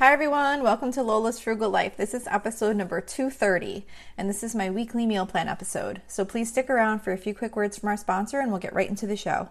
Hi, everyone. Welcome to Lola's Frugal Life. This is episode number 230, and this is my weekly meal plan episode. So please stick around for a few quick words from our sponsor, and we'll get right into the show.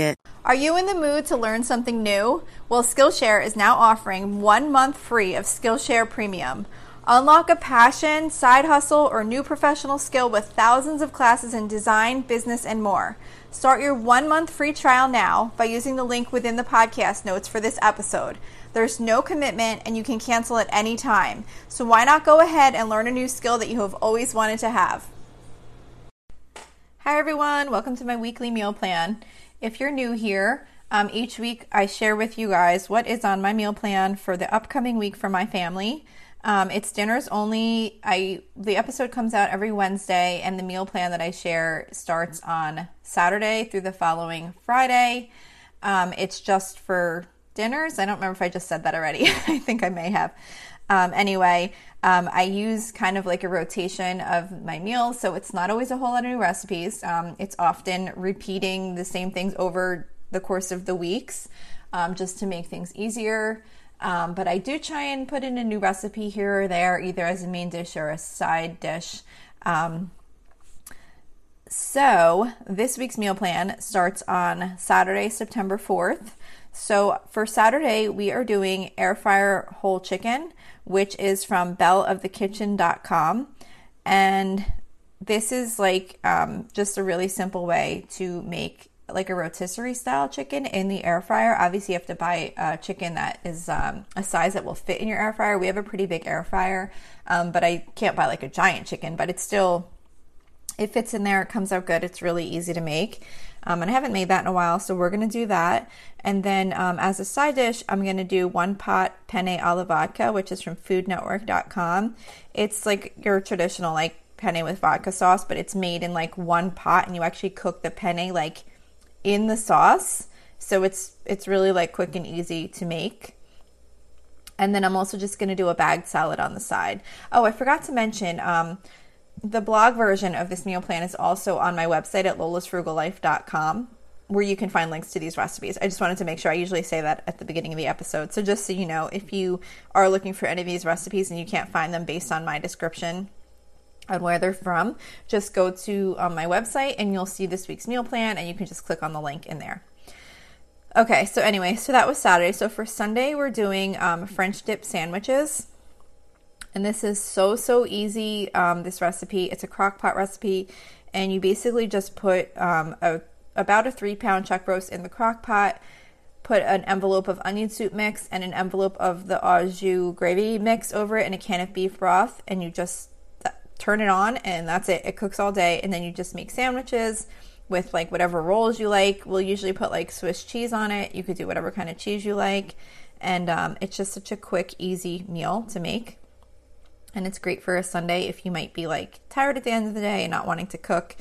Are you in the mood to learn something new? Well, Skillshare is now offering one month free of Skillshare Premium. Unlock a passion, side hustle, or new professional skill with thousands of classes in design, business, and more. Start your one month free trial now by using the link within the podcast notes for this episode. There's no commitment and you can cancel at any time. So why not go ahead and learn a new skill that you have always wanted to have? Hi, everyone. Welcome to my weekly meal plan. If you're new here, um, each week I share with you guys what is on my meal plan for the upcoming week for my family. Um, it's dinners only. I the episode comes out every Wednesday, and the meal plan that I share starts on Saturday through the following Friday. Um, it's just for dinners. I don't remember if I just said that already. I think I may have. Um, anyway, um, I use kind of like a rotation of my meals, so it's not always a whole lot of new recipes. Um, it's often repeating the same things over the course of the weeks um, just to make things easier. Um, but I do try and put in a new recipe here or there, either as a main dish or a side dish. Um, so this week's meal plan starts on Saturday, September 4th. So for Saturday, we are doing air fryer whole chicken, which is from belleofthekitchen.com. And this is like um, just a really simple way to make like a rotisserie style chicken in the air fryer. Obviously, you have to buy a chicken that is um, a size that will fit in your air fryer. We have a pretty big air fryer, um, but I can't buy like a giant chicken, but it's still, it fits in there. It comes out good. It's really easy to make. Um, and I haven't made that in a while, so we're to do that. And then um, as a side dish, I'm to do one pot penne alla vodka, which is from foodnetwork.com. It's like your traditional like penne with vodka sauce, but it's made in like one pot and you actually cook the penne like in the sauce. So it's it's really like quick and easy to make. And then I'm also just to do a bagged salad on the side. Oh, I forgot to mention um, the blog version of this meal plan is also on my website at lolasfrugallife.com where you can find links to these recipes. I just wanted to make sure I usually say that at the beginning of the episode. So just so you know, if you are looking for any of these recipes and you can't find them based on my description on where they're from, just go to um, my website and you'll see this week's meal plan and you can just click on the link in there. Okay, so anyway, so that was Saturday. So for Sunday, we're doing um, French dip sandwiches. And this is so, so easy. Um, this recipe, it's a crock pot recipe. And you basically just put um, a, about a three pound chuck roast in the crock pot, put an envelope of onion soup mix and an envelope of the au jus gravy mix over it and a can of beef broth. And you just turn it on and that's it. It cooks all day. And then you just make sandwiches with like whatever rolls you like. We'll usually put like Swiss cheese on it. You could do whatever kind of cheese you like. And um, it's just such a quick, easy meal to make and it's great for a Sunday if you might be like tired at the end of the day and not wanting to cook.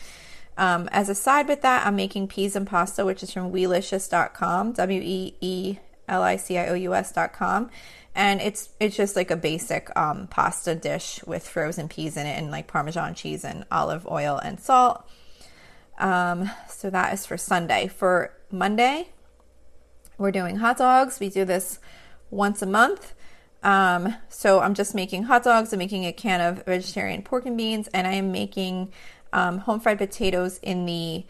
Um, as a side with that, I'm making peas and pasta, which is from weelicious.com, W E E L I C I O U S.com. And it's it's just like a basic um, pasta dish with frozen peas in it and like Parmesan cheese and olive oil and salt. Um, so that is for Sunday. For Monday, we're doing hot dogs. We do this once a month. Um, so I'm just making hot dogs. I'm making a can of vegetarian pork and beans, and I am making um, home fried potatoes in the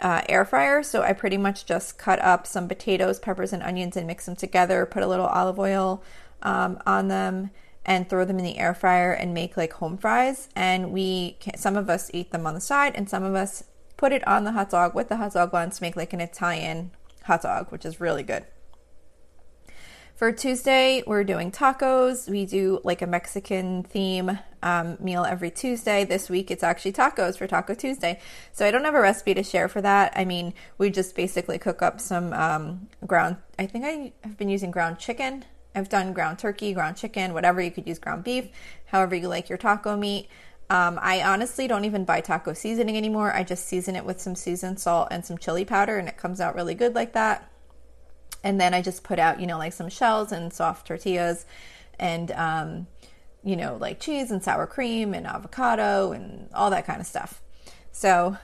uh, air fryer. So I pretty much just cut up some potatoes, peppers, and onions and mix them together. Put a little olive oil um, on them and throw them in the air fryer and make like home fries. And we, can, some of us eat them on the side, and some of us put it on the hot dog with the hot dog buns to make like an Italian hot dog, which is really good. For Tuesday, we're doing tacos. We do like a Mexican theme um, meal every Tuesday. This week, it's actually tacos for Taco Tuesday. So I don't have a recipe to share for that. I mean, we just basically cook up some um, ground. I think I have been using ground chicken I've done ground turkey, ground chicken, whatever. You could use ground beef, however you like your taco meat. Um, I honestly don't even buy taco seasoning anymore. I just season it with some seasoned salt and some chili powder, and it comes out really good like that. And then I just put out, you know, like some shells and soft tortillas and, um, you know, like cheese and sour cream and avocado and all that kind of stuff. So,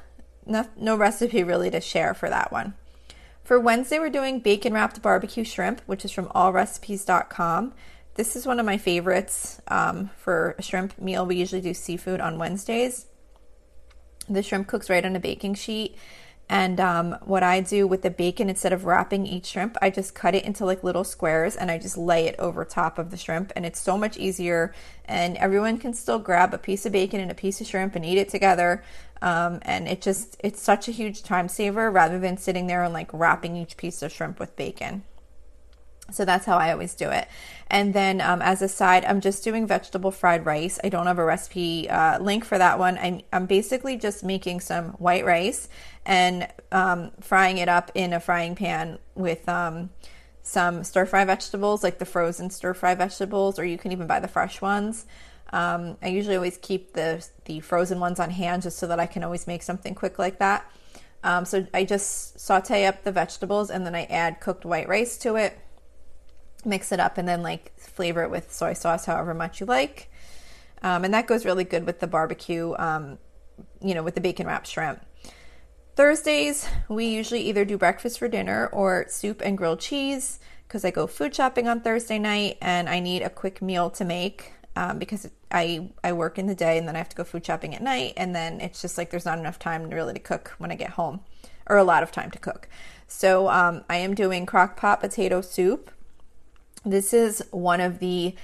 no, no recipe really to share for that one. For Wednesday, we're doing bacon wrapped barbecue shrimp, which is from allrecipes.com. This is one of my favorites um, for a shrimp meal. We usually do seafood on Wednesdays. The shrimp cooks right on a baking sheet. And um, what I do with the bacon, instead of wrapping each shrimp, I just cut it into like little squares and I just lay it over top of the shrimp. And it's so much easier. And everyone can still grab a piece of bacon and a piece of shrimp and eat it together. Um, and it just, it's such a huge time saver rather than sitting there and like wrapping each piece of shrimp with bacon. So that's how I always do it. And then um, as a side, I'm just doing vegetable fried rice. I don't have a recipe uh, link for that one. I'm, I'm basically just making some white rice and um, frying it up in a frying pan with um, some stir fry vegetables, like the frozen stir fry vegetables, or you can even buy the fresh ones. Um, I usually always keep the the frozen ones on hand just so that I can always make something quick like that. Um, so I just saute up the vegetables and then I add cooked white rice to it mix it up and then like flavor it with soy sauce however much you like. Um, and that goes really good with the barbecue um, you know with the bacon wrapped shrimp. Thursdays we usually either do breakfast for dinner or soup and grilled cheese because i go food shopping on thursday night and i need a quick meal to make um, because I, I work in the day and then i have to go food shopping at night and then it's just like there's not enough time really to cook when i get home or a lot of time to cook. So um, i am doing crock pot potato soup this is one of the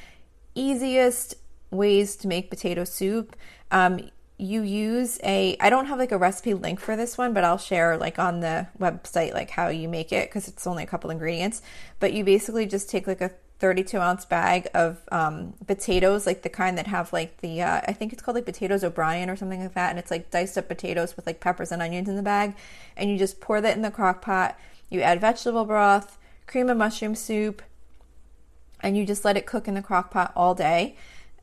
easiest ways to make potato soup. Um, you use a I don't have like a recipe link for this one, but I'll share like on the website like how you make it because it's only a couple ingredients. But you basically just take like a 32 ounce bag of um, potatoes, like the kind that have like the uh, I think it's called like potatoes O'Brien or something like that, and it's like diced up potatoes with like peppers and onions in the bag, and you just pour that in the crock pot. You add vegetable broth, cream of mushroom soup, and you just let it cook in the crock pot all day.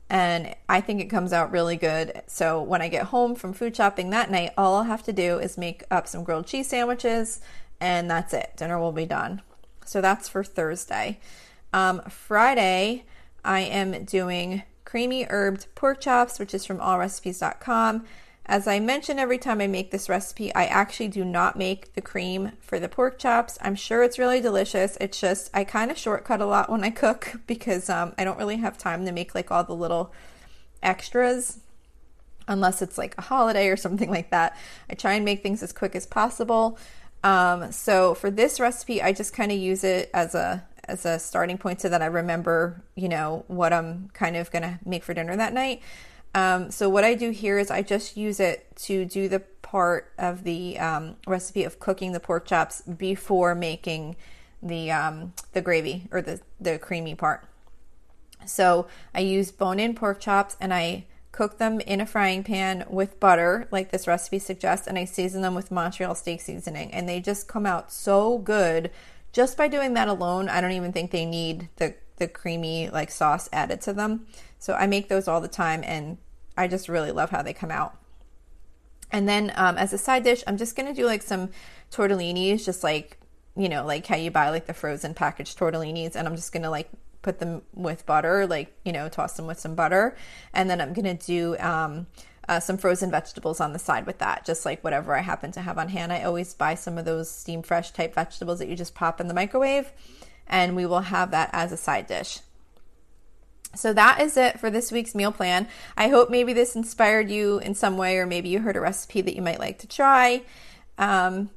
And I think it comes out really good. So when I get home from food shopping that night, all I'll have to do is make up some grilled cheese sandwiches, and that's it. Dinner will be done. So that's for Thursday. Um, Friday, I am doing creamy herbed pork chops, which is from allrecipes.com. As I mention every time I make this recipe, I actually do not make the cream for the pork chops. I'm sure it's really delicious. It's just I kind of shortcut a lot when I cook because um, I don't really have time to make like all the little extras unless it's like a holiday or something like that. I try and make things as quick as possible. Um, so for this recipe, I just kind of use it as a as a starting point so that I remember, you know, what I'm kind of gonna make for dinner that night. Um, so what I do here is I just use it to do the part of the um, recipe of cooking the pork chops before making the um, the gravy or the the creamy part. So I use bone-in pork chops and I cook them in a frying pan with butter, like this recipe suggests, and I season them with Montreal steak seasoning, and they just come out so good just by doing that alone. I don't even think they need the the creamy like sauce added to them. So I make those all the time, and I just really love how they come out. And then um, as a side dish, I'm just gonna do like some tortellinis, just like you know, like how you buy like the frozen packaged tortellinis, and I'm just gonna like put them with butter, like you know, toss them with some butter, and then I'm gonna do um, uh, some frozen vegetables on the side with that, just like whatever I happen to have on hand. I always buy some of those steam fresh type vegetables that you just pop in the microwave, and we will have that as a side dish. So that is it for this week's meal plan. I hope maybe this inspired you in some way, or maybe you heard a recipe that you might like to try. Um,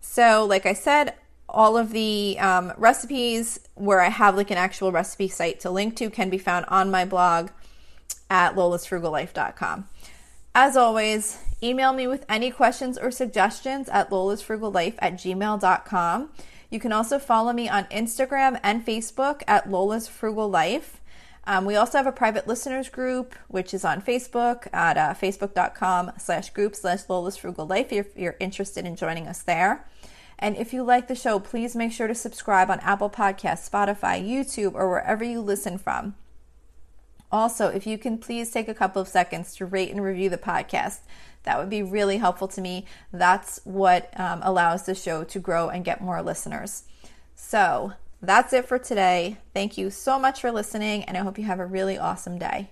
so, like I said, all of the um, recipes where I have like an actual recipe site to link to can be found on my blog at lolasfrugallife.com. As always, email me with any questions or suggestions at lolasfrugallife at gmail.com. You can also follow me on Instagram and Facebook at Lola's Frugal Life. Um, we also have a private listeners group, which is on Facebook at uh, facebook.com slash group slash Lola's Frugal Life if you're interested in joining us there. And if you like the show, please make sure to subscribe on Apple Podcasts, Spotify, YouTube, or wherever you listen from. Also, if you can please take a couple of seconds to rate and review the podcast, that would be really helpful to me. That's what um, allows the show to grow and get more listeners. So, that's it for today. Thank you so much for listening, and I hope you have a really awesome day.